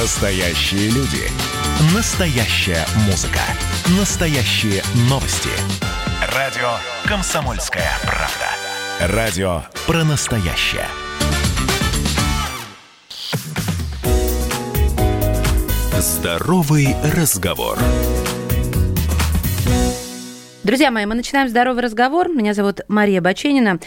Настоящие люди. Настоящая музыка. Настоящие новости. Радио «Комсомольская правда». Радио про настоящее. Здоровый разговор. Друзья мои, мы начинаем здоровый разговор. Меня зовут Мария Баченина.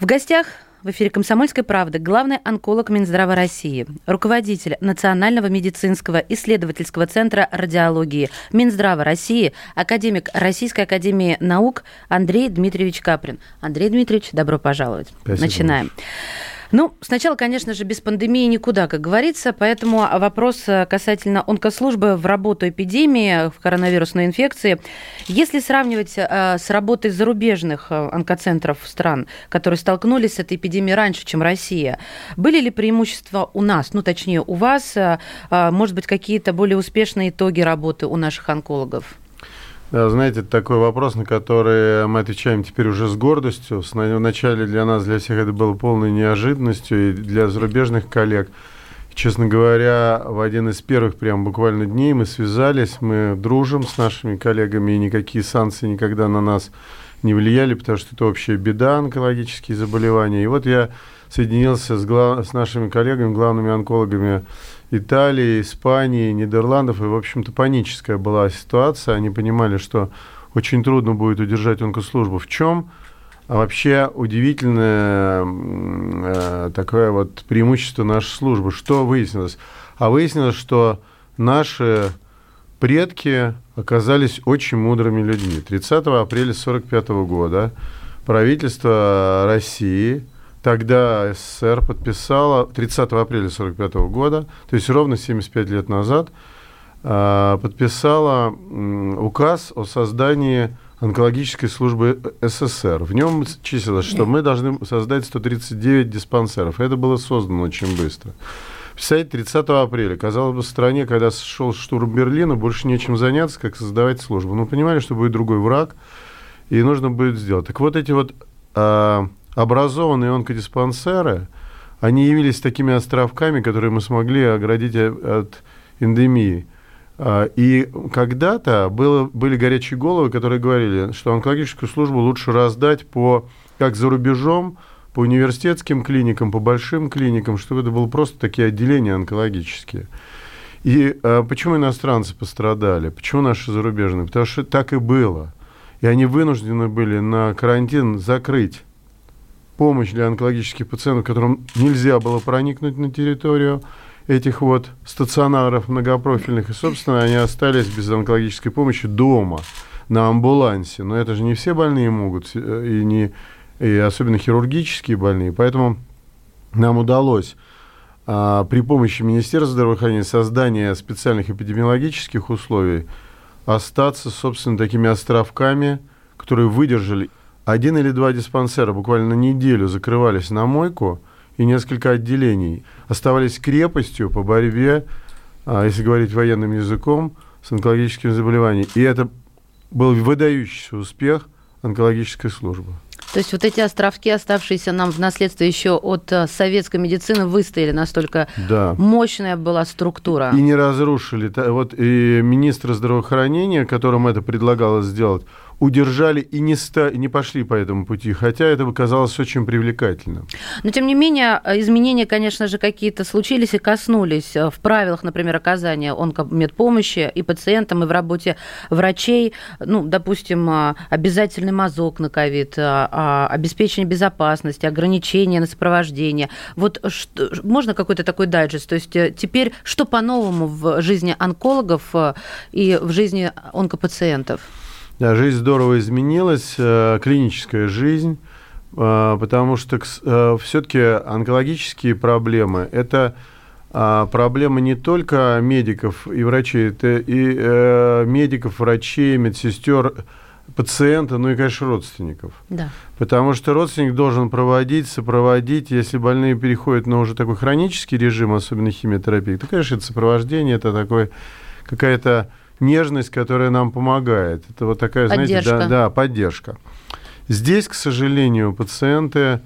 В гостях в эфире «Комсомольской правды» главный онколог Минздрава России, руководитель Национального медицинского исследовательского центра радиологии Минздрава России, академик Российской академии наук Андрей Дмитриевич Каприн. Андрей Дмитриевич, добро пожаловать. Спасибо. Начинаем. Ну, сначала, конечно же, без пандемии никуда, как говорится, поэтому вопрос э, касательно онкослужбы в работу эпидемии в коронавирусной инфекции. Если сравнивать э, с работой зарубежных э, онкоцентров стран, которые столкнулись с этой эпидемией раньше, чем Россия, были ли преимущества у нас, ну, точнее, у вас, может быть, какие-то более успешные итоги работы у наших онкологов? Да, знаете, это такой вопрос, на который мы отвечаем теперь уже с гордостью. Вначале для нас, для всех это было полной неожиданностью, и для зарубежных коллег. Честно говоря, в один из первых прям буквально дней мы связались, мы дружим с нашими коллегами, и никакие санкции никогда на нас не влияли, потому что это общая беда, онкологические заболевания. И вот я соединился с, глав... с нашими коллегами, главными онкологами Италии, Испании, Нидерландов, и, в общем-то, паническая была ситуация. Они понимали, что очень трудно будет удержать онкослужбу. В чем а вообще удивительное э, такое вот преимущество нашей службы? Что выяснилось? А выяснилось, что наши предки оказались очень мудрыми людьми. 30 апреля 1945 года правительство России Тогда СССР подписала 30 апреля 1945 года, то есть ровно 75 лет назад, а, подписала указ о создании онкологической службы СССР. В нем числилось, что мы должны создать 139 диспансеров. Это было создано очень быстро. Представляете, 30 апреля, казалось бы, в стране, когда шел штурм Берлина, больше нечем заняться, как создавать службу. Но понимали, что будет другой враг, и нужно будет сделать. Так вот эти вот а, образованные онкодиспансеры, они явились такими островками, которые мы смогли оградить от эндемии. А, и когда-то было, были горячие головы, которые говорили, что онкологическую службу лучше раздать по, как за рубежом, по университетским клиникам, по большим клиникам, чтобы это было просто такие отделения онкологические. И а, почему иностранцы пострадали? Почему наши зарубежные? Потому что так и было. И они вынуждены были на карантин закрыть помощь для онкологических пациентов, которым нельзя было проникнуть на территорию этих вот стационаров многопрофильных. И, собственно, они остались без онкологической помощи дома, на амбулансе. Но это же не все больные могут, э, и, не, и особенно хирургические больные. Поэтому нам удалось а, при помощи Министерства здравоохранения создания специальных эпидемиологических условий остаться, собственно, такими островками, которые выдержали один или два диспансера буквально на неделю закрывались на мойку, и несколько отделений оставались крепостью по борьбе, а, если говорить военным языком, с онкологическими заболеваниями. И это был выдающийся успех онкологической службы. То есть вот эти островки, оставшиеся нам в наследство еще от э, советской медицины, выстояли настолько да. мощная была структура. И не разрушили. Вот и министр здравоохранения, которому это предлагалось сделать, удержали и не, ста, не пошли по этому пути, хотя это казалось очень привлекательным. Но, тем не менее, изменения, конечно же, какие-то случились и коснулись э, в правилах, например, оказания онкомедпомощи и пациентам, и в работе врачей. Ну, допустим, э, обязательный мазок на ковид, э, обеспечение безопасности, ограничения на сопровождение. Вот что, можно какой-то такой дайджест? То есть теперь что по-новому в жизни онкологов и в жизни онкопациентов? Да, жизнь здорово изменилась, э, клиническая жизнь, э, потому что э, все-таки онкологические проблемы – это проблема не только медиков и врачей, это и медиков, врачей, медсестер, пациента, ну и, конечно, родственников. Да. Потому что родственник должен проводить, сопроводить, если больные переходят на уже такой хронический режим, особенно химиотерапии, то, конечно, это сопровождение, это такой какая-то нежность, которая нам помогает. Это вот такая, поддержка. знаете, да, да, поддержка. Здесь, к сожалению, пациенты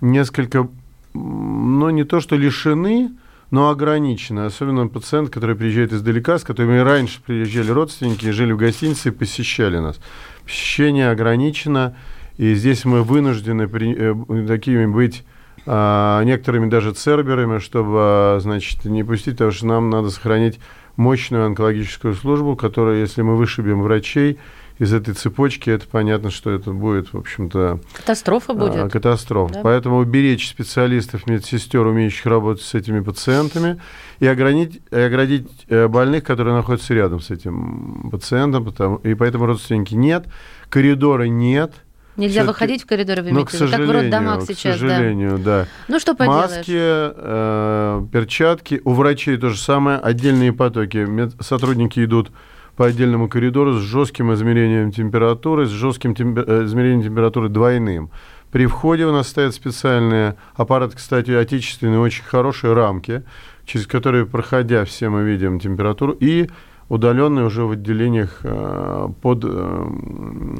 несколько, ну, не то что лишены, но ограничено. Особенно пациент, который приезжает издалека, с которыми раньше приезжали родственники, жили в гостинице и посещали нас. Посещение ограничено, и здесь мы вынуждены при, э, такими быть а, некоторыми даже церберами, чтобы, значит, не пустить, потому что нам надо сохранить мощную онкологическую службу, которая, если мы вышибем врачей, из этой цепочки, это понятно, что это будет, в общем-то... Катастрофа будет. А, катастрофа. Да? Поэтому уберечь специалистов, медсестер, умеющих работать с этими пациентами, и огранить, и оградить э, больных, которые находятся рядом с этим пациентом, потому, и поэтому родственники нет, коридоры нет, Нельзя выходить в коридоры, вы к сожалению, как в роддомах сейчас, к сожалению, да. да. Ну, что поделаешь? Маски, э, перчатки. У врачей то же самое. Отдельные потоки. Мед... Сотрудники идут по отдельному коридору с жестким измерением температуры, с жестким темпер... Э, измерением температуры двойным. При входе у нас стоят специальные аппараты, кстати, отечественные, очень хорошие рамки, через которые, проходя, все мы видим температуру. И удаленные уже в отделениях э, под э,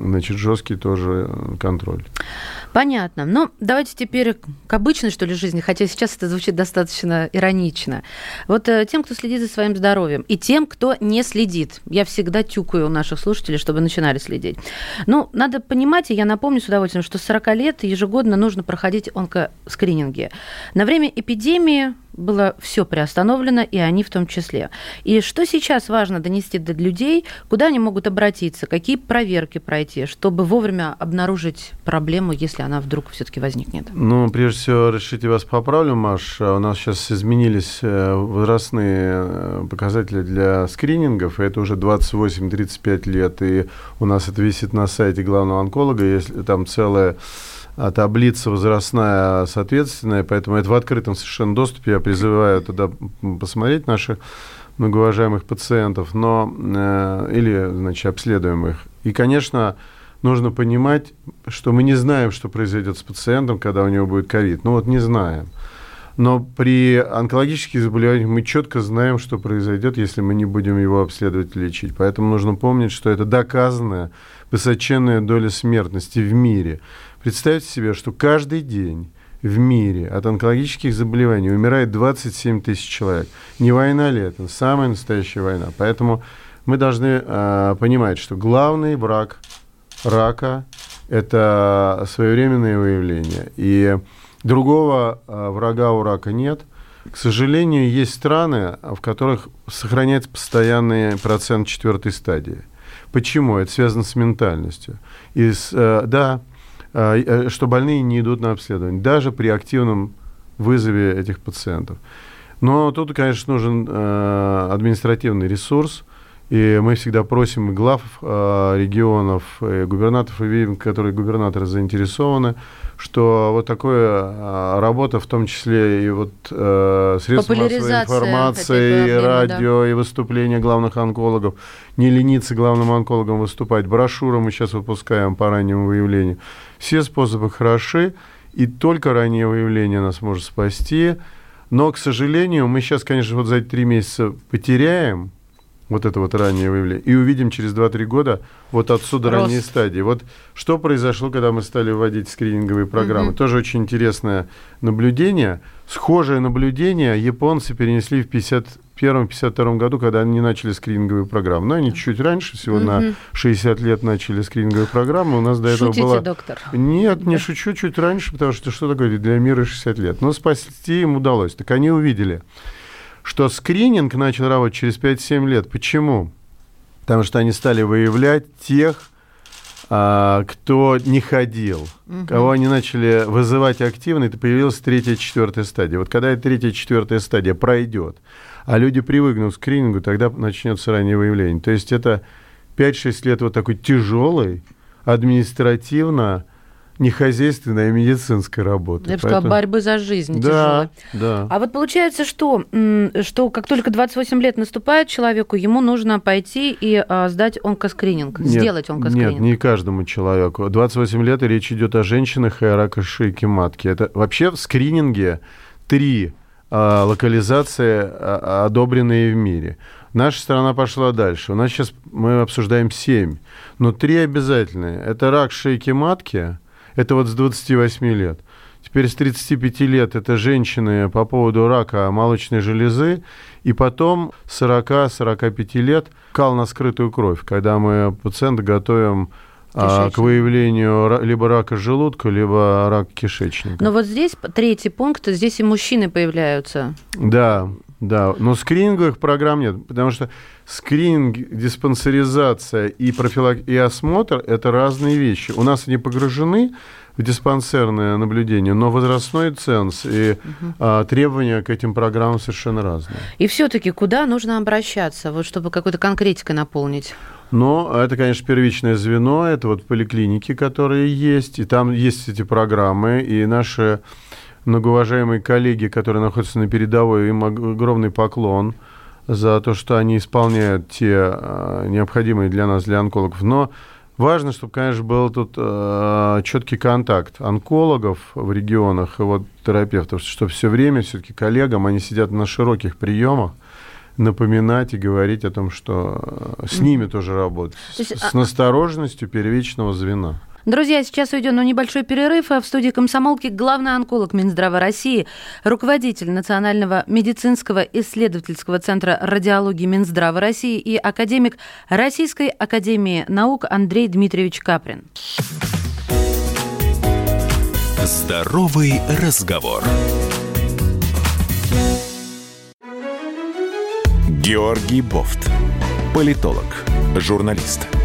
значит, жесткий тоже контроль. Понятно. Ну, давайте теперь к обычной, что ли, жизни, хотя сейчас это звучит достаточно иронично. Вот э, тем, кто следит за своим здоровьем, и тем, кто не следит. Я всегда тюкаю у наших слушателей, чтобы начинали следить. Ну, надо понимать, и я напомню с удовольствием, что с 40 лет ежегодно нужно проходить онкоскрининги. На время эпидемии было все приостановлено, и они в том числе. И что сейчас важно донести до людей, куда они могут обратиться, какие проверки пройти, чтобы вовремя обнаружить проблему, если она вдруг все-таки возникнет? Ну, прежде всего, решите вас поправлю, Маш. У нас сейчас изменились э, возрастные э, показатели для скринингов, и это уже 28-35 лет, и у нас это висит на сайте главного онколога, если там целая а таблица возрастная соответственная, поэтому это в открытом совершенно доступе. Я призываю туда посмотреть наших многоуважаемых пациентов, но, э, или, значит, обследуемых. И, конечно, нужно понимать, что мы не знаем, что произойдет с пациентом, когда у него будет ковид. Ну вот не знаем. Но при онкологических заболеваниях мы четко знаем, что произойдет, если мы не будем его обследовать и лечить. Поэтому нужно помнить, что это доказанная высоченная доля смертности в мире. Представьте себе, что каждый день в мире от онкологических заболеваний умирает 27 тысяч человек. Не война ли это? Самая настоящая война. Поэтому мы должны э, понимать, что главный враг рака – это своевременное выявление. И другого э, врага у рака нет. К сожалению, есть страны, в которых сохраняется постоянный процент четвертой стадии. Почему? Это связано с ментальностью. И с, э, да, что больные не идут на обследование, даже при активном вызове этих пациентов. Но тут, конечно, нужен э, административный ресурс, и мы всегда просим глав э, регионов, губернаторов, и видим, которые губернаторы заинтересованы, что вот такая работа, в том числе и вот э, средства массовой информации, и радио, да. и выступления главных онкологов, не лениться главным онкологам выступать, брошюры мы сейчас выпускаем по раннему выявлению. Все способы хороши, и только раннее выявление нас может спасти. Но, к сожалению, мы сейчас, конечно, вот за эти три месяца потеряем вот это вот раннее выявление, и увидим через 2-3 года вот отсюда Рост. ранние стадии. Вот что произошло, когда мы стали вводить скрининговые программы. Угу. Тоже очень интересное наблюдение. Схожее наблюдение японцы перенесли в 51-52 году, когда они начали скрининговые программы. Но они чуть-чуть раньше, всего угу. на 60 лет начали скрининговые программы. У нас до этого Шутите, было... доктор? Нет, не шучу, чуть раньше, потому что что такое для мира 60 лет. Но спасти им удалось. Так они увидели, что скрининг начал работать через 5-7 лет. Почему? Потому что они стали выявлять тех, а, кто не ходил, угу. кого они начали вызывать активно, это появилась третья, четвертая стадия. Вот когда эта третья, четвертая стадия пройдет, а люди привыкнут к скринингу, тогда начнется раннее выявление. То есть это 5-6 лет вот такой тяжелой, административно не хозяйственная, а медицинская работа. Я бы сказала, борьбы за жизнь да, Да. А вот получается, что, что как только 28 лет наступает человеку, ему нужно пойти и а, сдать онкоскрининг, нет, сделать онкоскрининг. Нет, не каждому человеку. 28 лет, и речь идет о женщинах и о раке шейки матки. Это вообще в скрининге три а, локализации, а, одобренные в мире. Наша страна пошла дальше. У нас сейчас мы обсуждаем семь, но три обязательные. Это рак шейки матки, это вот с 28 лет. Теперь с 35 лет это женщины по поводу рака молочной железы. И потом 40-45 лет кал на скрытую кровь, когда мы пациента готовим а, к выявлению либо рака желудка, либо рака кишечника. Но вот здесь третий пункт, здесь и мужчины появляются. Да, да, но скрининговых программ нет, потому что скрининг, диспансеризация и, профилак... и осмотр – это разные вещи. У нас они погружены в диспансерное наблюдение, но возрастной ценз и угу. а, требования к этим программам совершенно разные. И все-таки куда нужно обращаться, вот чтобы какой-то конкретикой наполнить? Но это, конечно, первичное звено, это вот поликлиники, которые есть, и там есть эти программы, и наши многоуважаемые коллеги, которые находятся на передовой, им огромный поклон за то, что они исполняют те а, необходимые для нас, для онкологов. Но важно, чтобы, конечно, был тут э, четкий контакт онкологов в регионах и вот терапевтов, чтобы все время все-таки коллегам, они сидят на широких приемах, напоминать и говорить о том, что э, с ними тоже работать, есть, с, с настороженностью первичного звена. Друзья, сейчас уйдем на небольшой перерыв. А в студии комсомолки главный онколог Минздрава России, руководитель Национального медицинского исследовательского центра радиологии Минздрава России и академик Российской академии наук Андрей Дмитриевич Каприн. Здоровый разговор. Георгий Бофт. Политолог, журналист,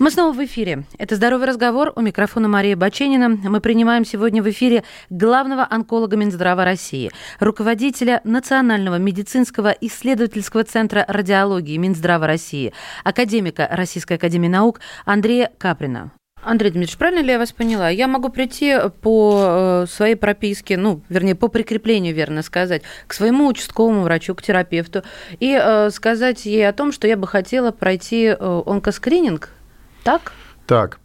Мы снова в эфире. Это «Здоровый разговор». У микрофона Мария Баченина. Мы принимаем сегодня в эфире главного онколога Минздрава России, руководителя Национального медицинского исследовательского центра радиологии Минздрава России, академика Российской академии наук Андрея Каприна. Андрей Дмитриевич, правильно ли я вас поняла? Я могу прийти по э, своей прописке, ну, вернее, по прикреплению, верно сказать, к своему участковому врачу, к терапевту, и э, сказать ей о том, что я бы хотела пройти э, онкоскрининг, так? Так.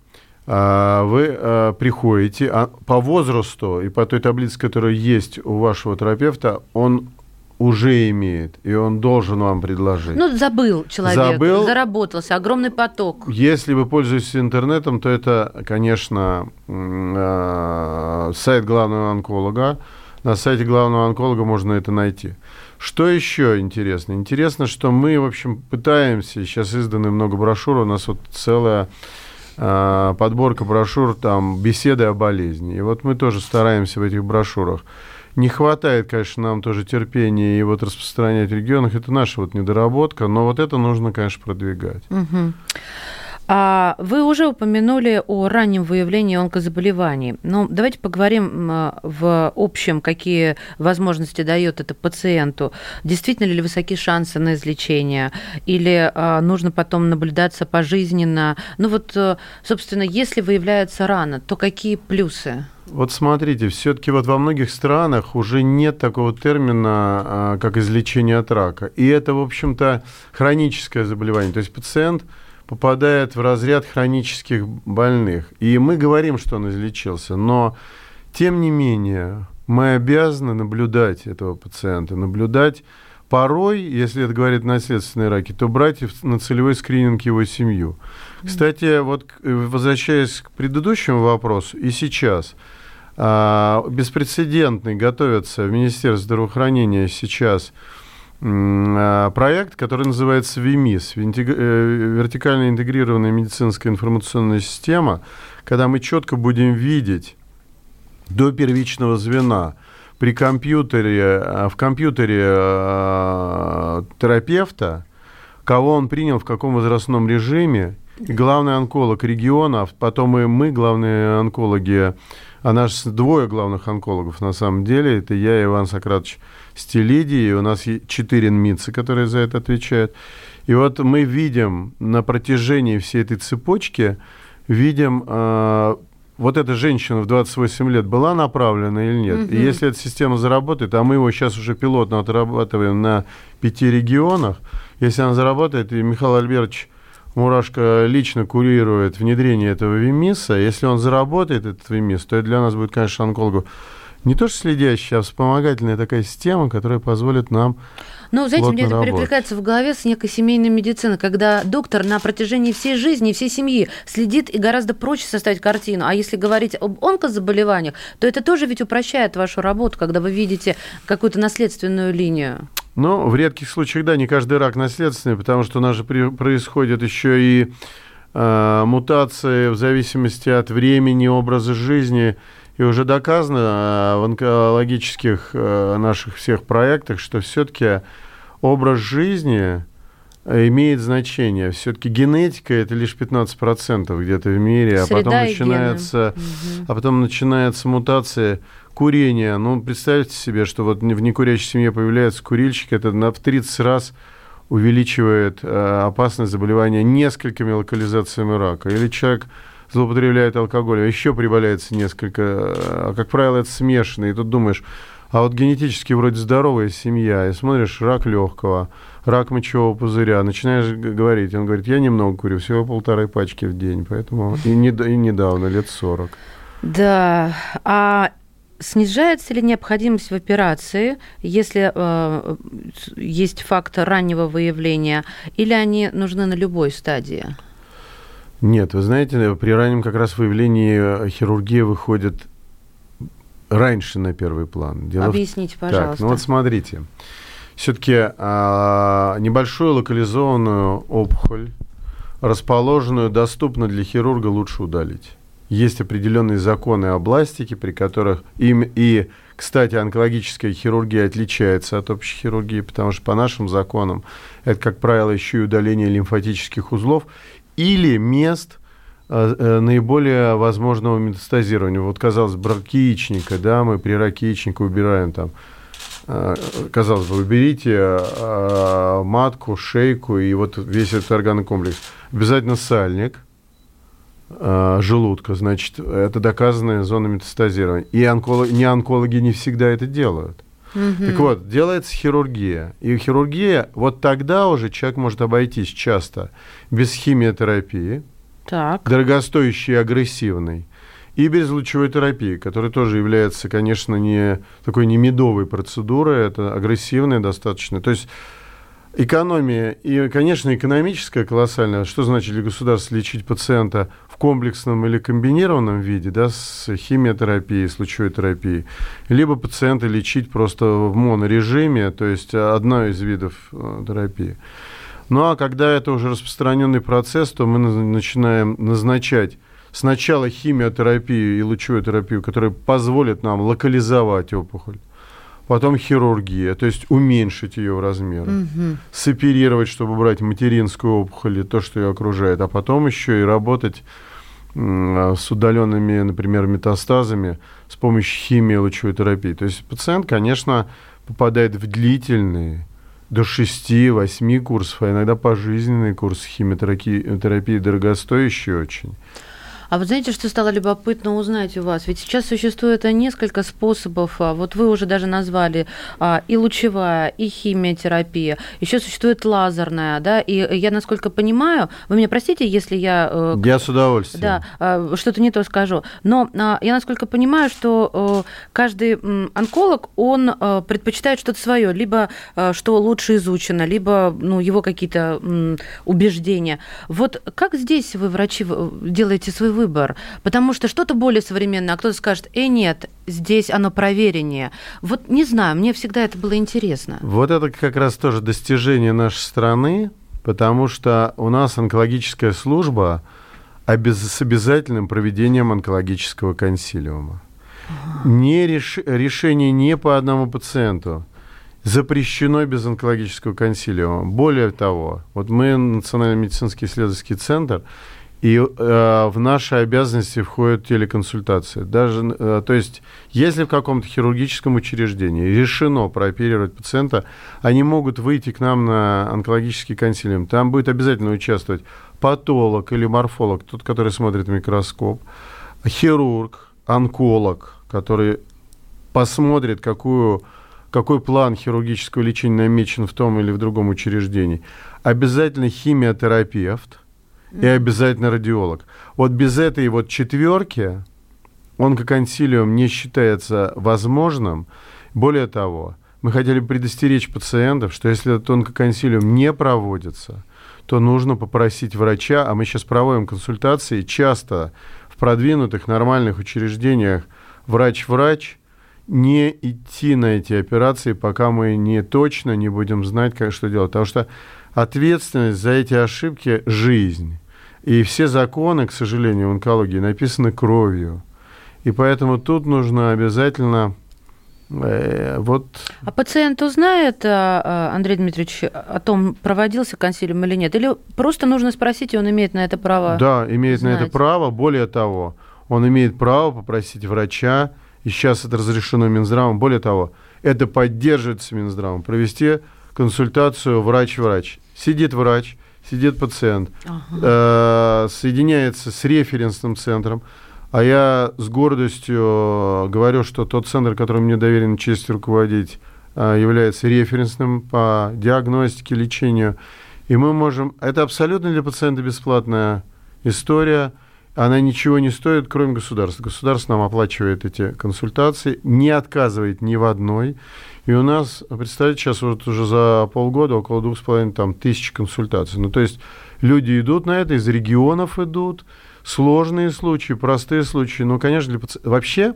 А, вы приходите а, по возрасту и по той таблице, которая есть у вашего терапевта, он уже имеет, и он должен вам предложить. Ну, забыл человек, забыл. заработался, огромный поток. Если вы пользуетесь интернетом, то это, конечно, э, сайт главного онколога. На сайте главного онколога можно это найти. Что еще интересно? Интересно, что мы, в общем, пытаемся, сейчас изданы много брошюр, у нас вот целая э, подборка брошюр, там, беседы о болезни. И вот мы тоже стараемся в этих брошюрах не хватает, конечно, нам тоже терпения и вот распространять в регионах. Это наша вот недоработка, но вот это нужно, конечно, продвигать. Угу. А вы уже упомянули о раннем выявлении онкозаболеваний. Ну, давайте поговорим в общем, какие возможности дает это пациенту. Действительно ли высоки шансы на излечение? Или а, нужно потом наблюдаться пожизненно? Ну вот, э, собственно, если выявляется рано, то какие плюсы? Вот смотрите, все-таки вот во многих странах уже нет такого термина, а, как излечение от рака. И это, в общем-то, хроническое заболевание. То есть пациент попадает в разряд хронических больных. И мы говорим, что он излечился, но тем не менее мы обязаны наблюдать этого пациента, наблюдать порой, если это говорит наследственные раки, то брать на целевой скрининг его семью. Кстати, вот возвращаясь к предыдущему вопросу, и сейчас а, беспрецедентный готовится в Министерстве здравоохранения сейчас проект, который называется ВИМИС, э, вертикально интегрированная медицинская информационная система, когда мы четко будем видеть до первичного звена при компьютере, а, в компьютере терапевта, кого он принял, в каком возрастном режиме, и главный онколог региона, потом и мы, главные онкологи а нас двое главных онкологов на самом деле. Это я и Иван Сократович Стелиди, и у нас четыре НМИЦа, которые за это отвечают. И вот мы видим на протяжении всей этой цепочки, видим э, вот эта женщина в 28 лет была направлена или нет. Угу. И если эта система заработает, а мы его сейчас уже пилотно отрабатываем на пяти регионах, если она заработает, и Михаил Альбертович Мурашко лично курирует внедрение этого ВИМИСа, если он заработает этот ВИМИС, то это для нас будет, конечно, онкологу не то что следящая, а вспомогательная такая система, которая позволит нам ну, знаете, мне это перекликается в голове с некой семейной медициной, когда доктор на протяжении всей жизни, всей семьи следит и гораздо проще составить картину. А если говорить об онкозаболеваниях, то это тоже ведь упрощает вашу работу, когда вы видите какую-то наследственную линию. Ну, в редких случаях, да, не каждый рак наследственный, потому что у нас же при, происходят еще и э, мутации в зависимости от времени, образа жизни. И уже доказано э, в онкологических э, наших всех проектах, что все-таки образ жизни имеет значение. Все-таки генетика это лишь 15% где-то в мире, а потом начинается, угу. а потом начинается мутация курения. Ну, представьте себе, что вот в некурящей семье появляется курильщик, это на, в 30 раз увеличивает э, опасность заболевания несколькими локализациями рака. Или человек злоупотребляет алкоголем, еще прибавляется несколько. А, как правило, это смешанно. И тут думаешь, а вот генетически вроде здоровая семья, и смотришь, рак легкого, рак мочевого пузыря, начинаешь говорить, он говорит, я немного курю, всего полторы пачки в день, поэтому и, не, и недавно, лет 40. Да, а Снижается ли необходимость в операции, если э, есть факт раннего выявления, или они нужны на любой стадии? Нет, вы знаете, при раннем как раз выявлении хирургия выходит раньше на первый план. Дело Объясните, пожалуйста. Так, ну вот смотрите. Все-таки а, небольшую локализованную опухоль, расположенную доступно для хирурга, лучше удалить есть определенные законы областики, при которых им и, кстати, онкологическая хирургия отличается от общей хирургии, потому что по нашим законам это, как правило, еще и удаление лимфатических узлов или мест э, э, наиболее возможного метастазирования. Вот, казалось бы, рак яичника, да, мы при раке яичника убираем там э, казалось бы, уберите матку, шейку и вот весь этот органокомплекс. Обязательно сальник, желудка, значит, это доказанная зона метастазирования. И онколог, не онкологи не всегда это делают. Угу. Так вот, делается хирургия. И хирургия, вот тогда уже человек может обойтись часто без химиотерапии, так. дорогостоящей и агрессивной, и без лучевой терапии, которая тоже является, конечно, не такой не медовой процедурой, это агрессивная достаточно. То есть экономия и, конечно, экономическая колоссальная. Что значит для государства лечить пациента в комплексном или комбинированном виде, да, с химиотерапией, с лучевой терапией, либо пациента лечить просто в монорежиме, то есть одна из видов э, терапии. Ну а когда это уже распространенный процесс, то мы начинаем назначать сначала химиотерапию и лучевую терапию, которая позволит нам локализовать опухоль потом хирургия, то есть уменьшить ее в размерах, угу. соперировать, чтобы убрать материнскую опухоль и то, что ее окружает, а потом еще и работать с удаленными, например, метастазами с помощью химии лучевой терапии. То есть пациент, конечно, попадает в длительные до 6-8 курсов, а иногда пожизненный курс химиотерапии, терапии дорогостоящий очень. А вот знаете, что стало любопытно узнать у вас? Ведь сейчас существует несколько способов, а, вот вы уже даже назвали а, и лучевая, и химиотерапия, еще существует лазерная, да, и я, насколько понимаю, вы меня простите, если я... Э, я с удовольствием. Да, а, что-то не то скажу, но я, насколько понимаю, что э, каждый онколог, он э, предпочитает что-то свое, либо что лучше изучено, либо ну, его какие-то убеждения. Вот как здесь вы, врачи, делаете свой выбор, потому что что-то более современное, а кто-то скажет, э, нет, здесь оно провереннее. Вот не знаю, мне всегда это было интересно. Вот это как раз тоже достижение нашей страны, потому что у нас онкологическая служба обез... с обязательным проведением онкологического консилиума. Ага. Не реш... Решение не по одному пациенту запрещено без онкологического консилиума. Более того, вот мы, Национальный медицинский исследовательский центр, и э, в наши обязанности входят телеконсультации. Даже, э, то есть, если в каком-то хирургическом учреждении решено прооперировать пациента, они могут выйти к нам на онкологический консилиум. Там будет обязательно участвовать патолог или морфолог, тот, который смотрит микроскоп, хирург, онколог, который посмотрит, какую, какой план хирургического лечения намечен в том или в другом учреждении, обязательно химиотерапевт и обязательно радиолог. Вот без этой вот четверки онкоконсилиум не считается возможным. Более того, мы хотели предостеречь пациентов, что если этот онкоконсилиум не проводится, то нужно попросить врача, а мы сейчас проводим консультации, часто в продвинутых нормальных учреждениях врач-врач, не идти на эти операции, пока мы не точно не будем знать, как что делать. Потому что ответственность за эти ошибки – жизнь. И все законы, к сожалению, в онкологии написаны кровью. И поэтому тут нужно обязательно э, вот... А пациент узнает, а, а, Андрей Дмитриевич, о том, проводился консилиум или нет? Или просто нужно спросить, и он имеет на это право? Да, имеет знать? на это право. Более того, он имеет право попросить врача, и сейчас это разрешено Минздравом. Более того, это поддерживается Минздравом. Провести консультацию врач-врач. Сидит врач, сидит пациент, ага. э, соединяется с референсным центром, а я с гордостью говорю, что тот центр, который мне доверен честь руководить, э, является референсным по диагностике, лечению. И мы можем... Это абсолютно для пациента бесплатная история. Она ничего не стоит, кроме государства. Государство нам оплачивает эти консультации, не отказывает ни в одной. И у нас, представьте, сейчас вот уже за полгода около двух с половиной там, тысяч консультаций. Ну, то есть люди идут на это, из регионов идут, сложные случаи, простые случаи. Ну, конечно, для паци... вообще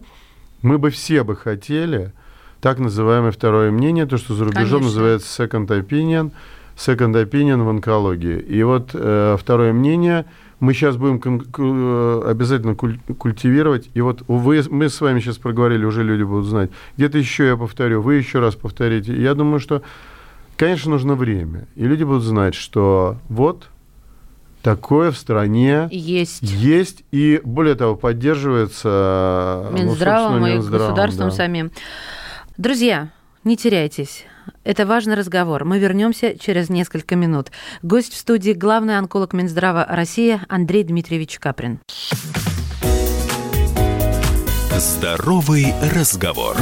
мы бы все бы хотели так называемое второе мнение, то, что за рубежом конечно. называется second opinion, second opinion в онкологии. И вот э, второе мнение – мы сейчас будем э, обязательно культивировать. И вот вы, мы с вами сейчас проговорили, уже люди будут знать. Где-то еще я повторю, вы еще раз повторите. Я думаю, что, конечно, нужно время. И люди будут знать, что вот такое в стране есть. Есть, и более того, поддерживается ну, Минздравом ну, и Минздравом, государством да. самим. Друзья, не теряйтесь. Это важный разговор. Мы вернемся через несколько минут. Гость в студии главный онколог Минздрава России Андрей Дмитриевич Каприн. Здоровый разговор.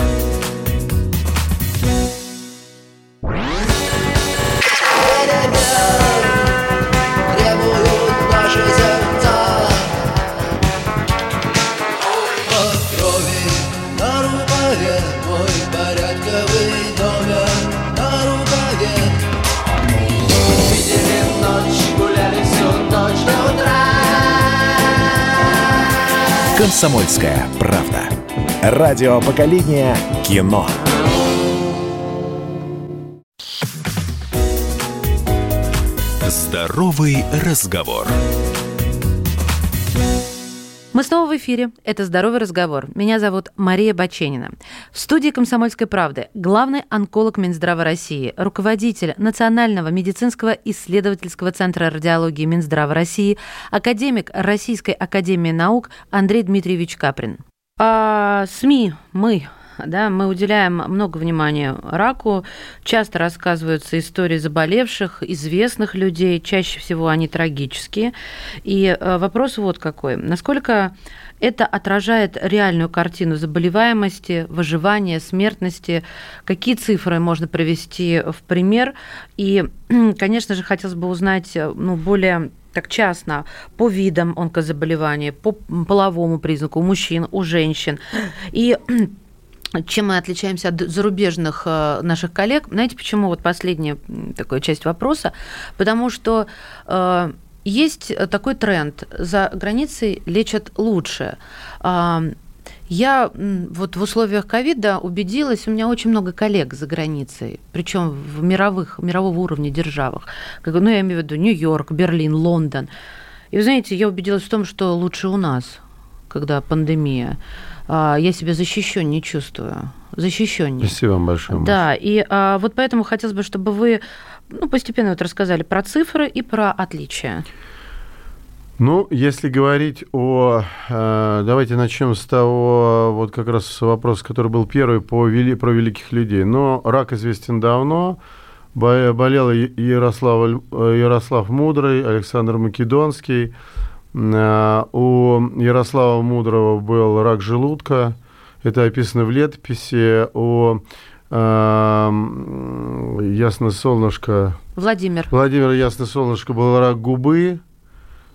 «Комсомольская правда». Радио поколения кино. Здоровый разговор. Мы снова в эфире. Это «Здоровый разговор». Меня зовут Мария Баченина. В студии «Комсомольской правды» главный онколог Минздрава России, руководитель Национального медицинского исследовательского центра радиологии Минздрава России, академик Российской академии наук Андрей Дмитриевич Каприн. А СМИ мы да, мы уделяем много внимания раку, часто рассказываются истории заболевших, известных людей, чаще всего они трагические. И э, вопрос вот какой. Насколько это отражает реальную картину заболеваемости, выживания, смертности? Какие цифры можно привести в пример? И, конечно же, хотелось бы узнать ну, более так частно по видам онкозаболевания, по половому признаку у мужчин, у женщин. И чем мы отличаемся от зарубежных э, наших коллег? Знаете, почему вот последняя такая часть вопроса? Потому что э, есть такой тренд. За границей лечат лучше. А, я вот в условиях ковида убедилась, у меня очень много коллег за границей, причем в мировых, мирового уровня державах. Ну, я имею в виду Нью-Йорк, Берлин, Лондон. И вы знаете, я убедилась в том, что лучше у нас, когда пандемия. А, я себя защищен чувствую. Защищен. Спасибо вам большое. Да, и а, вот поэтому хотелось бы, чтобы вы ну, постепенно вот рассказали про цифры и про отличия. Ну, если говорить о... Э, давайте начнем с того, вот как раз вопрос, который был первый по, вели, про великих людей. Но рак известен давно. Болел Ярослав, Ярослав Мудрый, Александр Македонский. Э, у Ярослава Мудрого был рак желудка. Это описано в летописи. У э, Ясно Солнышко. Владимир. Владимир Ясно Солнышко был рак губы.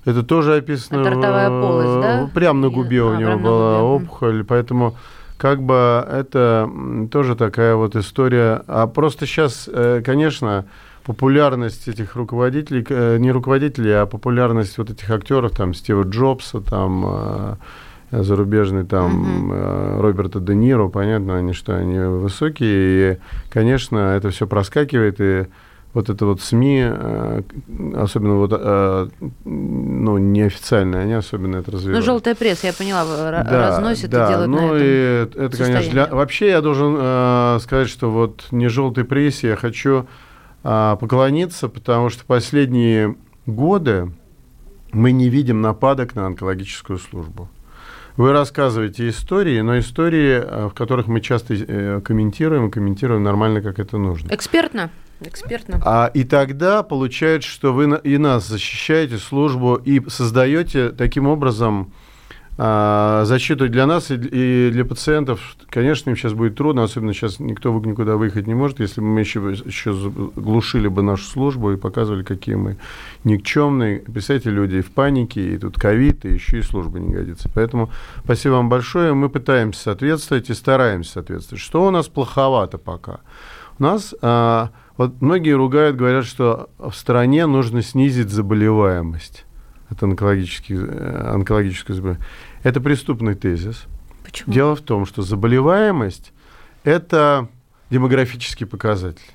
Это тоже описано. Ротовая полость, да? Прямо на губе а, у него была губе. опухоль, поэтому как бы это тоже такая вот история. А просто сейчас, э, конечно, популярность этих руководителей, э, не руководителей, а популярность вот этих актеров, там, Стива Джобса, там, э, зарубежный, там, uh-huh. Роберта Де Ниро, понятно, они что, они высокие, и, конечно, это все проскакивает, и вот это вот СМИ, особенно вот, ну, неофициальные, они особенно это развивают. Ну, желтая пресса, я поняла, да, разносит да, и делает ну, на этом и это, конечно, для... вообще я должен э, сказать, что вот не желтой прессе я хочу поклониться, потому что последние годы мы не видим нападок на онкологическую службу. Вы рассказываете истории, но истории, а, в которых мы часто э, комментируем, комментируем нормально, как это нужно. Экспертно. Экспертно. А, и тогда получается, что вы и нас защищаете службу и создаете таким образом а, защиту для нас и, для пациентов, конечно, им сейчас будет трудно, особенно сейчас никто никуда выехать не может, если бы мы еще, еще глушили бы нашу службу и показывали, какие мы никчемные. Представьте, люди в панике, и тут ковид, и еще и служба не годится. Поэтому спасибо вам большое. Мы пытаемся соответствовать и стараемся соответствовать. Что у нас плоховато пока? У нас, а, вот многие ругают, говорят, что в стране нужно снизить заболеваемость от онкологических, э, онкологического заболевания. Это преступный тезис. Почему? Дело в том, что заболеваемость – это демографический показатель.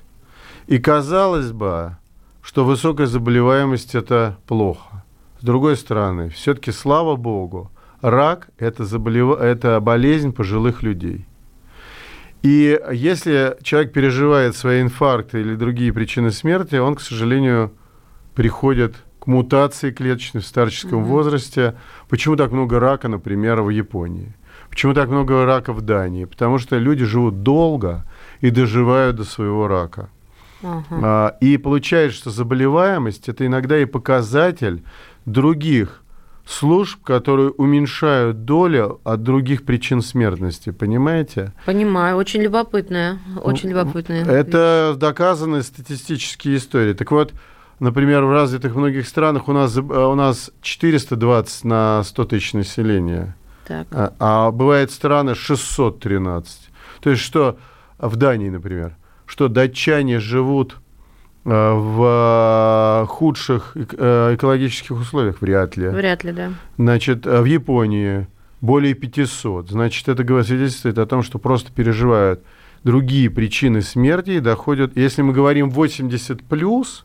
И казалось бы, что высокая заболеваемость – это плохо. С другой стороны, все-таки, слава богу, рак – это, заболев... это болезнь пожилых людей. И если человек переживает свои инфаркты или другие причины смерти, он, к сожалению, приходит мутации клеточной в старческом угу. возрасте. Почему так много рака, например, в Японии? Почему так много рака в Дании? Потому что люди живут долго и доживают до своего рака. uh А, и получается, что заболеваемость это иногда и показатель других служб, которые уменьшают долю от других причин смертности, понимаете? Понимаю, очень любопытная, очень любопытная. Это доказанные статистические истории. Так вот, Например, в развитых многих странах у нас, э, у нас 420 на 100 тысяч населения. Так. А, а бывает страны 613. То есть что в Дании, например, что датчане живут э, в худших э, экологических условиях? Вряд ли. Вряд ли, да. Значит, в Японии более 500. Значит, это свидетельствует о том, что просто переживают другие причины смерти и доходят... Если мы говорим 80+, плюс,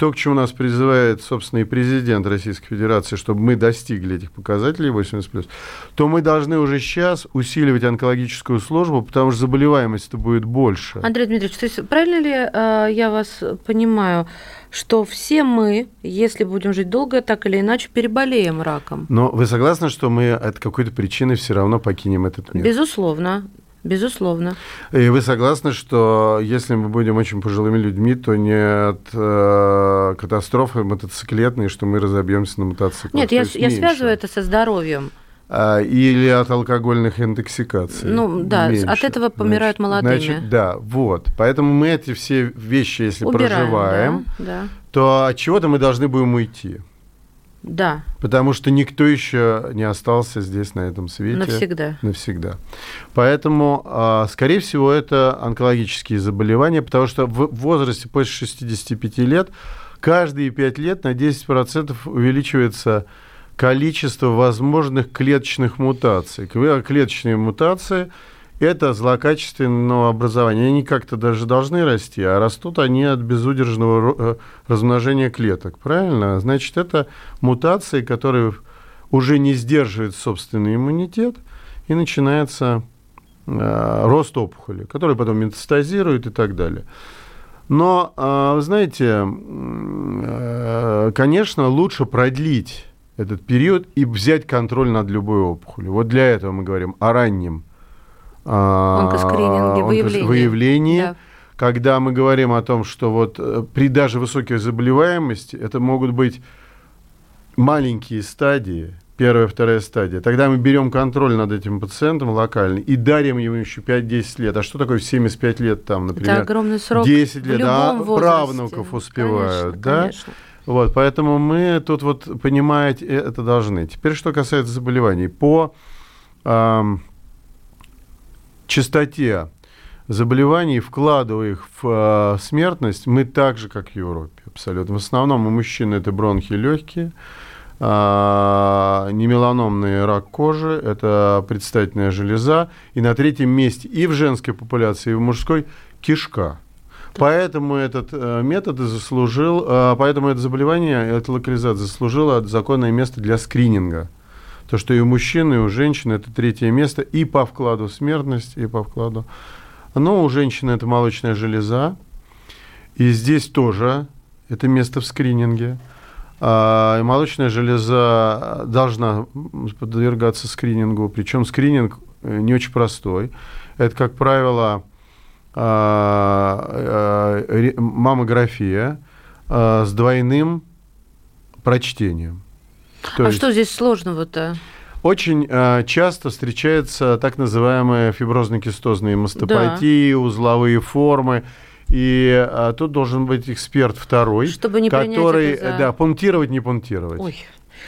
то, к чему нас призывает, собственно, и президент Российской Федерации, чтобы мы достигли этих показателей 80+, то мы должны уже сейчас усиливать онкологическую службу, потому что заболеваемость-то будет больше. Андрей Дмитриевич, то есть правильно ли э, я вас понимаю, что все мы, если будем жить долго, так или иначе переболеем раком? Но вы согласны, что мы от какой-то причины все равно покинем этот мир? Безусловно. Безусловно. И вы согласны, что если мы будем очень пожилыми людьми, то не от э, катастрофы мотоциклетной, что мы разобьемся на мотоциклах? Нет, я, я связываю это со здоровьем. А, или от алкогольных интоксикаций. Ну да, меньше. от этого помирают значит, молодыми. Значит, да, вот. Поэтому мы эти все вещи, если Убираем, проживаем, да, да. то от чего-то мы должны будем уйти. Да. Потому что никто еще не остался здесь, на этом свете. Навсегда. Навсегда. Поэтому, а, скорее всего, это онкологические заболевания, потому что в возрасте после 65 лет каждые 5 лет на 10% увеличивается количество возможных клеточных мутаций. Клеточные мутации – это злокачественного образования. Они как-то даже должны расти, а растут они от безудержного э, размножения клеток. Правильно? Значит, это мутации, которые уже не сдерживают собственный иммунитет, и начинается э, рост опухоли, который потом метастазирует и так далее. Но, э, знаете, конечно, лучше продлить этот период и взять контроль над любой опухолью. Вот для этого мы говорим о раннем онкоскрининге, выявлении. выявлении да. Когда мы говорим о том, что вот э, при даже высокой заболеваемости это могут быть маленькие стадии, первая, вторая стадия, тогда мы берем контроль над этим пациентом локальный и дарим ему еще 5-10 лет. А что такое в 75 лет там, например? Это огромный срок. 10 лет, а возрасте. правнуков успевают, конечно, да? Конечно. Вот, поэтому мы тут вот понимать это должны. Теперь, что касается заболеваний. По эм, частоте заболеваний, вкладывая их в э, смертность, мы так же, как в Европе, абсолютно. В основном у мужчин это бронхи легкие, э, немеланомный рак кожи, это предстательная железа, и на третьем месте и в женской популяции, и в мужской кишка. Поэтому этот э, метод заслужил, э, поэтому это заболевание, эта локализация заслужила законное место для скрининга. То, что и у мужчин, и у женщин это третье место и по вкладу смертности, и по вкладу но у женщины это молочная железа. И здесь тоже это место в скрининге. А, молочная железа должна подвергаться скринингу. Причем скрининг э, не очень простой. Это, как правило, а, а, маммография с двойным прочтением. То а есть... что здесь сложного-то? Очень э, часто встречаются так называемые фиброзно-кистозные мастопатии, да. узловые формы. И а, тут должен быть эксперт второй, Чтобы не который, это за... да, пунктировать, не пунктировать. Ой.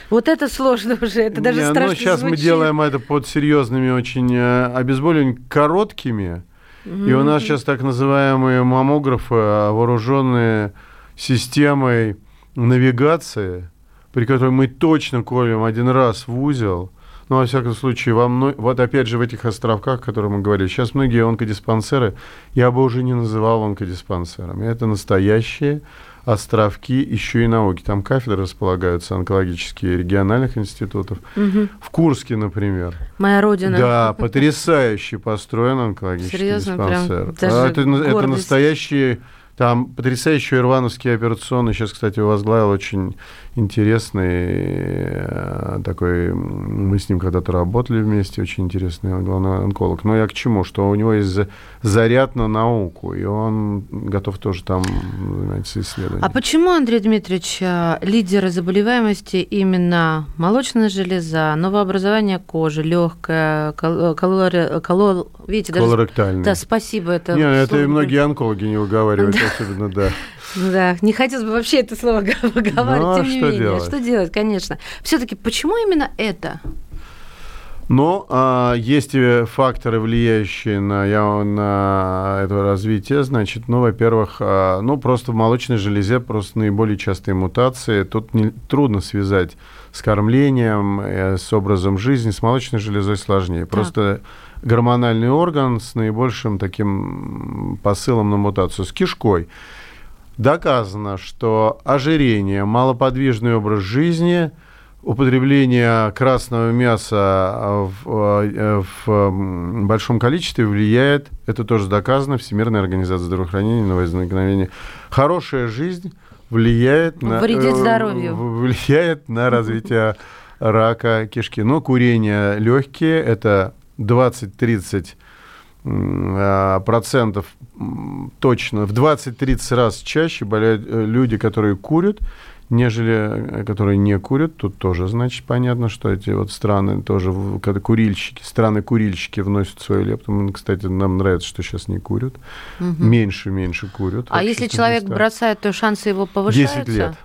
Вот это сложно уже, это даже не, ну, страшно Ну, сейчас звучит. мы делаем это под серьезными очень э, обезболиваниями, короткими. Mm-hmm. И у нас сейчас так называемые маммографы, а, вооруженные системой навигации, при которой мы точно колем один раз в узел – ну, во всяком случае, во мно... вот опять же в этих островках, о которых мы говорили, сейчас многие онкодиспансеры, я бы уже не называл онкодиспансерами. Это настоящие островки еще и науки. Там кафедры располагаются онкологические региональных институтов. Угу. В Курске, например. Моя родина. Да, потрясающе построен онкологический Серьезно, диспансер. Прям даже это, это настоящие там потрясающий Ирвановский операционный, сейчас, кстати, возглавил очень интересный э, такой, мы с ним когда-то работали вместе, очень интересный главный онколог. Но я к чему? Что у него есть заряд на науку, и он готов тоже там заниматься исследованием. А почему, Андрей Дмитриевич, э, лидеры заболеваемости именно молочная железа, новообразование кожи, легкая, калори, калор, видите, даже... Да, спасибо. Это, Не, это и многие онкологи не выговаривают, особенно, да. Да, не хотелось бы вообще это слово выговаривать, ну, а тем не менее. Делать? Что делать, конечно. Все-таки почему именно это? Но а, есть факторы, влияющие на, я, на это развитие. Значит, ну, во-первых, а, ну, просто в молочной железе просто наиболее частые мутации. Тут не, трудно связать с кормлением, э, с образом жизни, с молочной железой сложнее. Просто так. Гормональный орган с наибольшим таким посылом на мутацию, с кишкой. Доказано, что ожирение, малоподвижный образ жизни, употребление красного мяса в, э, в большом количестве влияет, это тоже доказано, Всемирная организация здравоохранения на возникновение. Хорошая жизнь влияет на, Вредит здоровью. влияет на развитие рака кишки. Но курение легкие, это 20-30 а, процентов точно, в 20-30 раз чаще болеют э, люди, которые курят, нежели э, которые не курят. Тут тоже, значит, понятно, что эти вот страны тоже, когда курильщики, страны-курильщики вносят свою лепту. Кстати, нам нравится, что сейчас не курят. Угу. Меньше, меньше курят. А если человек бросает, то шансы его повышаются? 10 лет.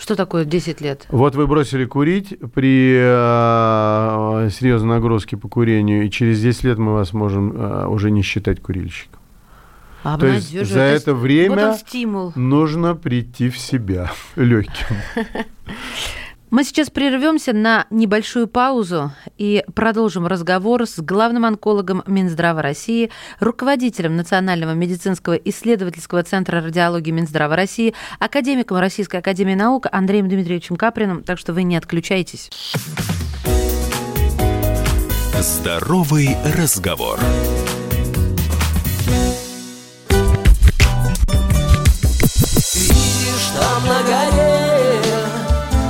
Что такое 10 лет? Вот вы бросили курить при э, серьезной нагрузке по курению, и через 10 лет мы вас можем э, уже не считать курильщиком. А То есть за это время вот нужно прийти в себя легким. Мы сейчас прервемся на небольшую паузу и продолжим разговор с главным онкологом Минздрава России, руководителем Национального медицинского исследовательского центра радиологии Минздрава России, академиком Российской академии наук Андреем Дмитриевичем Каприным. Так что вы не отключайтесь. Здоровый разговор.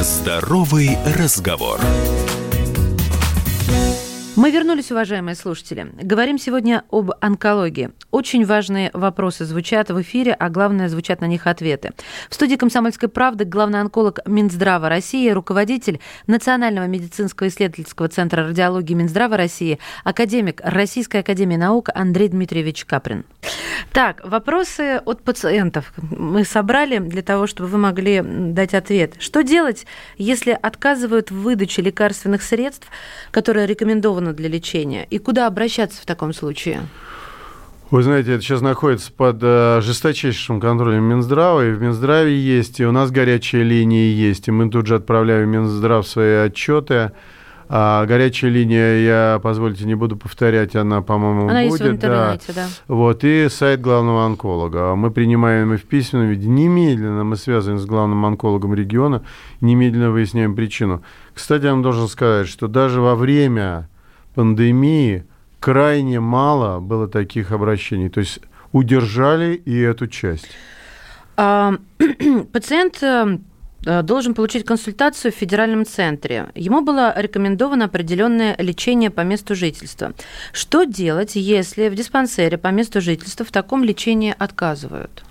Здоровый разговор. Мы вернулись, уважаемые слушатели. Говорим сегодня об онкологии. Очень важные вопросы звучат в эфире, а главное, звучат на них ответы. В студии «Комсомольской правды» главный онколог Минздрава России, руководитель Национального медицинского исследовательского центра радиологии Минздрава России, академик Российской академии наук Андрей Дмитриевич Каприн. Так, вопросы от пациентов мы собрали для того, чтобы вы могли дать ответ. Что делать, если отказывают в выдаче лекарственных средств, которые рекомендованы рекомендовано для лечения? И куда обращаться в таком случае? Вы знаете, это сейчас находится под э, жесточайшим контролем Минздрава, и в Минздраве есть, и у нас горячая линия есть, и мы тут же отправляем в Минздрав свои отчеты. А горячая линия, я, позвольте, не буду повторять, она, по-моему, она будет. Есть в интернете, да. да. Вот, и сайт главного онколога. Мы принимаем их в письменном виде. Немедленно мы связываем с главным онкологом региона, немедленно выясняем причину. Кстати, я вам должен сказать, что даже во время пандемии крайне мало было таких обращений. То есть удержали и эту часть. А, пациент э, должен получить консультацию в федеральном центре. Ему было рекомендовано определенное лечение по месту жительства. Что делать, если в диспансере по месту жительства в таком лечении отказывают?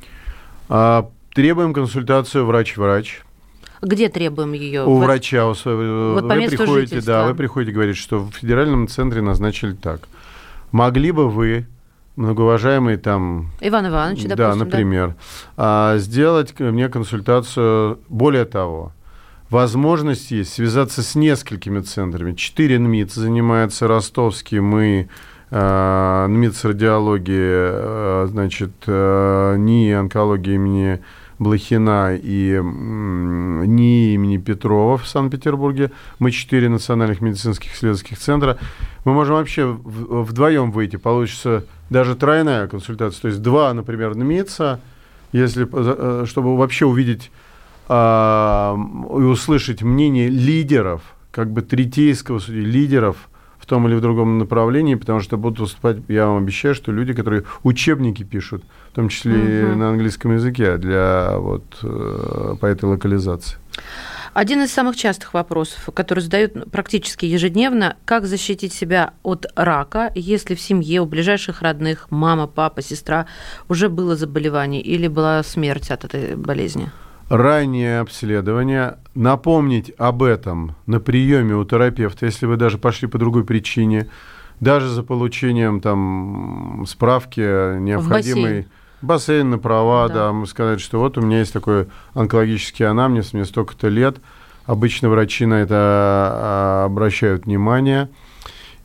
А, требуем консультацию врач-врач. Где требуем ее? У врача. У своего, вот вы по месту приходите, жительства. да, вы приходите говорить, что в федеральном центре назначили так. Могли бы вы, многоуважаемый там... Иван Иванович, допустим, Да, например. Да? сделать мне консультацию. Более того, возможность есть связаться с несколькими центрами. Четыре НМИЦ занимается ростовский, мы э, НМИЦ радиологии, э, значит, э, НИИ онкологии имени Блохина и НИИ имени Петрова в Санкт-Петербурге. Мы четыре национальных медицинских исследовательских центра. Мы можем вообще вдвоем выйти. Получится даже тройная консультация. То есть два, например, НМИЦа, если, э, чтобы вообще увидеть а, и услышать мнение лидеров, как бы третейского судьи, лидеров в том или в другом направлении, потому что будут выступать, я вам обещаю, что люди, которые учебники пишут, том числе uh-huh. и на английском языке, для вот э, по этой локализации. Один из самых частых вопросов, который задают практически ежедневно, как защитить себя от рака, если в семье у ближайших родных, мама, папа, сестра, уже было заболевание или была смерть от этой болезни? раннее обследование, напомнить об этом на приеме у терапевта, если вы даже пошли по другой причине, даже за получением там справки необходимой бассейн на права, да. да, сказать, что вот у меня есть такой онкологический анамнез, мне столько-то лет, обычно врачи на это а, обращают внимание –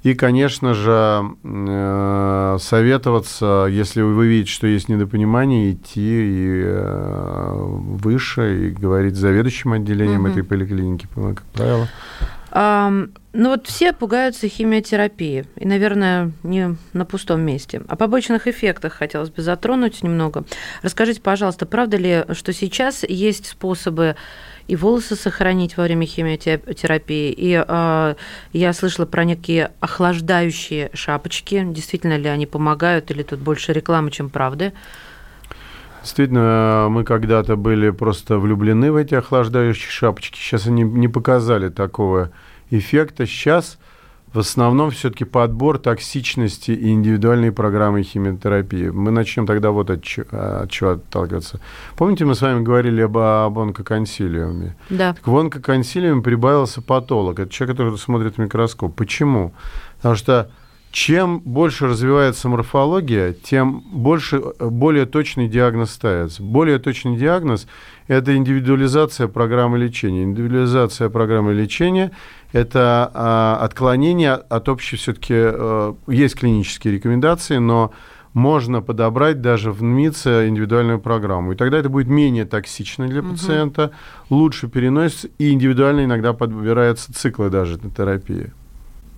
и, конечно же, э, советоваться, если вы видите, что есть недопонимание, идти и э, выше и говорить с заведующим отделением угу. этой поликлиники, как правило. Um, ну вот все пугаются химиотерапии, и, наверное, не на пустом месте. О побочных эффектах хотелось бы затронуть немного. Расскажите, пожалуйста, правда ли, что сейчас есть способы и волосы сохранить во время химиотерапии. И э, я слышала про некие охлаждающие шапочки. Действительно ли они помогают, или тут больше рекламы, чем правды? Действительно, мы когда-то были просто влюблены в эти охлаждающие шапочки. Сейчас они не показали такого эффекта. Сейчас в основном все-таки подбор токсичности и индивидуальной программы химиотерапии. Мы начнем тогда вот от, от чего отталкиваться. Помните, мы с вами говорили об, об онкоконсилиуме? Да. Так в онкоконсилиуме прибавился патолог. Это человек, который смотрит в микроскоп. Почему? Потому что чем больше развивается морфология, тем больше, более точный диагноз ставится. Более точный диагноз – это индивидуализация программы лечения. Индивидуализация программы лечения – это а, отклонение от общей все-таки… А, есть клинические рекомендации, но можно подобрать даже в НМИЦе индивидуальную программу. И тогда это будет менее токсично для угу. пациента, лучше переносится, и индивидуально иногда подбираются циклы даже на терапии.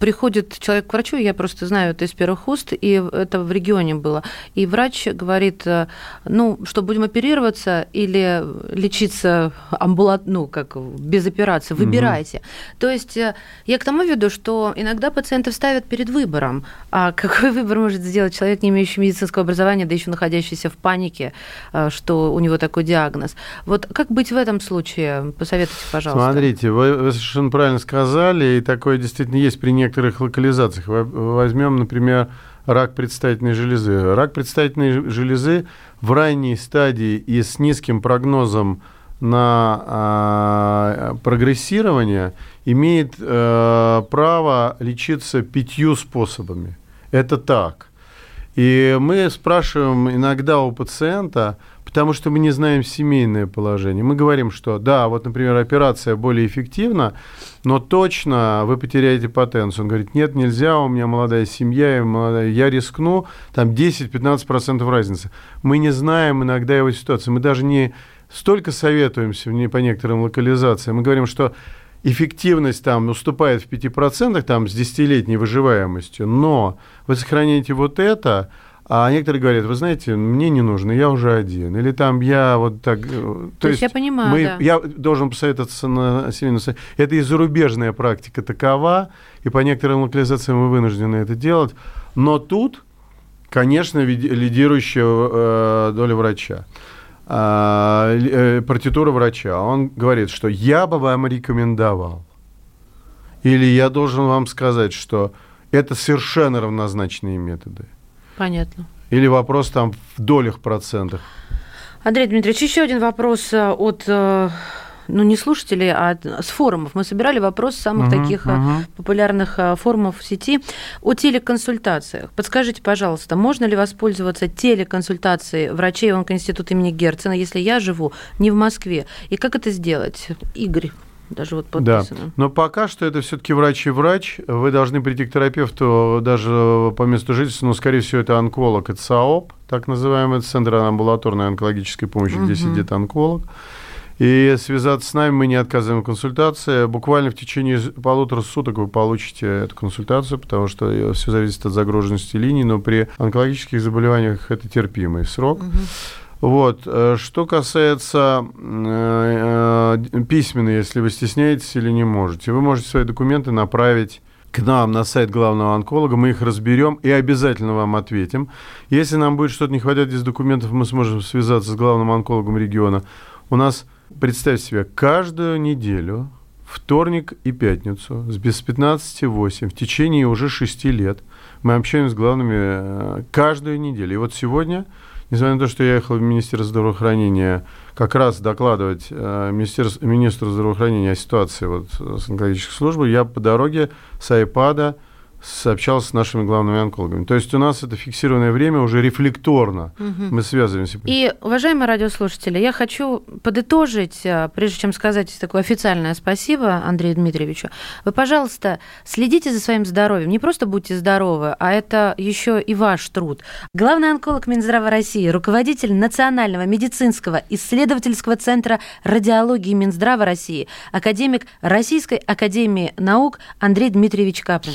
Приходит человек к врачу, я просто знаю это из первых уст, и это в регионе было, и врач говорит, э, ну, что будем оперироваться или лечиться амбулат, ну, как без операции, выбирайте. Угу. То есть э, я к тому веду, что иногда пациентов ставят перед выбором, а какой выбор может сделать человек, не имеющий медицинского образования, да еще находящийся в панике, э, что у него такой диагноз. Вот как быть в этом случае? Посоветуйте, пожалуйста. Смотрите, вы, вы совершенно правильно сказали, и такое действительно есть при некоторых локализациях. Возьмем, например, рак предстательной железы. Рак предстательной железы в ранней стадии и с низким прогнозом на а, прогрессирование имеет а, право лечиться пятью способами. Это так. И мы спрашиваем иногда у пациента, потому что мы не знаем семейное положение. Мы говорим, что да, вот, например, операция более эффективна, но точно вы потеряете потенцию. Он говорит, нет, нельзя, у меня молодая семья, я, рискну, там 10-15% разницы. Мы не знаем иногда его ситуации, мы даже не столько советуемся по некоторым локализациям, мы говорим, что эффективность там уступает в 5% там, с 10-летней выживаемостью, но вы сохраняете вот это, а некоторые говорят, вы знаете, мне не нужно, я уже один. Или там я вот так... Э, то, то есть, я понимаю, мы, да. Я должен посоветоваться на семейном совете. Это и зарубежная практика такова, и по некоторым локализациям мы вынуждены это делать. Но тут, конечно, лидирующая э, доля врача. А, э, партитура врача. Он говорит, что я бы вам рекомендовал. Или я должен вам сказать, что это совершенно равнозначные методы. Понятно. Или вопрос там в долях процентах. Андрей Дмитриевич, еще один вопрос э, от э, ну, не слушателей, а с форумов. Мы собирали вопрос самых uh-huh, таких uh-huh. популярных форумов в сети о телеконсультациях. Подскажите, пожалуйста, можно ли воспользоваться телеконсультацией врачей онкоинститута имени Герцена, если я живу не в Москве? И как это сделать? Игорь даже вот подписано. Да, но пока что это все-таки врач и врач. Вы должны прийти к терапевту даже по месту жительства, но, скорее всего, это онколог, это САОП, так называемый, это Центр амбулаторной онкологической помощи, угу. где сидит онколог. И связаться с нами мы не отказываем в консультации. Буквально в течение полутора суток вы получите эту консультацию, потому что все зависит от загруженности линий, но при онкологических заболеваниях это терпимый срок. Угу. Вот. Э, что касается э, э, если вы стесняетесь или не можете, вы можете свои документы направить к нам на сайт главного онколога, мы их разберем и обязательно вам ответим. Если нам будет что-то не хватать из документов, мы сможем связаться с главным онкологом региона. У нас, представьте себе, каждую неделю, вторник и пятницу, с без 15-8, в течение уже 6 лет, мы общаемся с главными каждую неделю. И вот сегодня несмотря на то, что я ехал в Министерство здравоохранения как раз докладывать э, министру здравоохранения о ситуации вот, с онкологической службой, я по дороге с айпада сообщался с нашими главными онкологами. То есть у нас это фиксированное время уже рефлекторно. Угу. Мы связываемся. И, уважаемые радиослушатели, я хочу подытожить, э, прежде чем сказать такое официальное спасибо Андрею Дмитриевичу. Вы, пожалуйста, следите за своим здоровьем. Не просто будьте здоровы, а это еще и ваш труд. Главный онколог Минздрава России, руководитель Национального медицинского исследовательского центра радиологии Минздрава России, академик Российской академии наук Андрей Дмитриевич Каплин.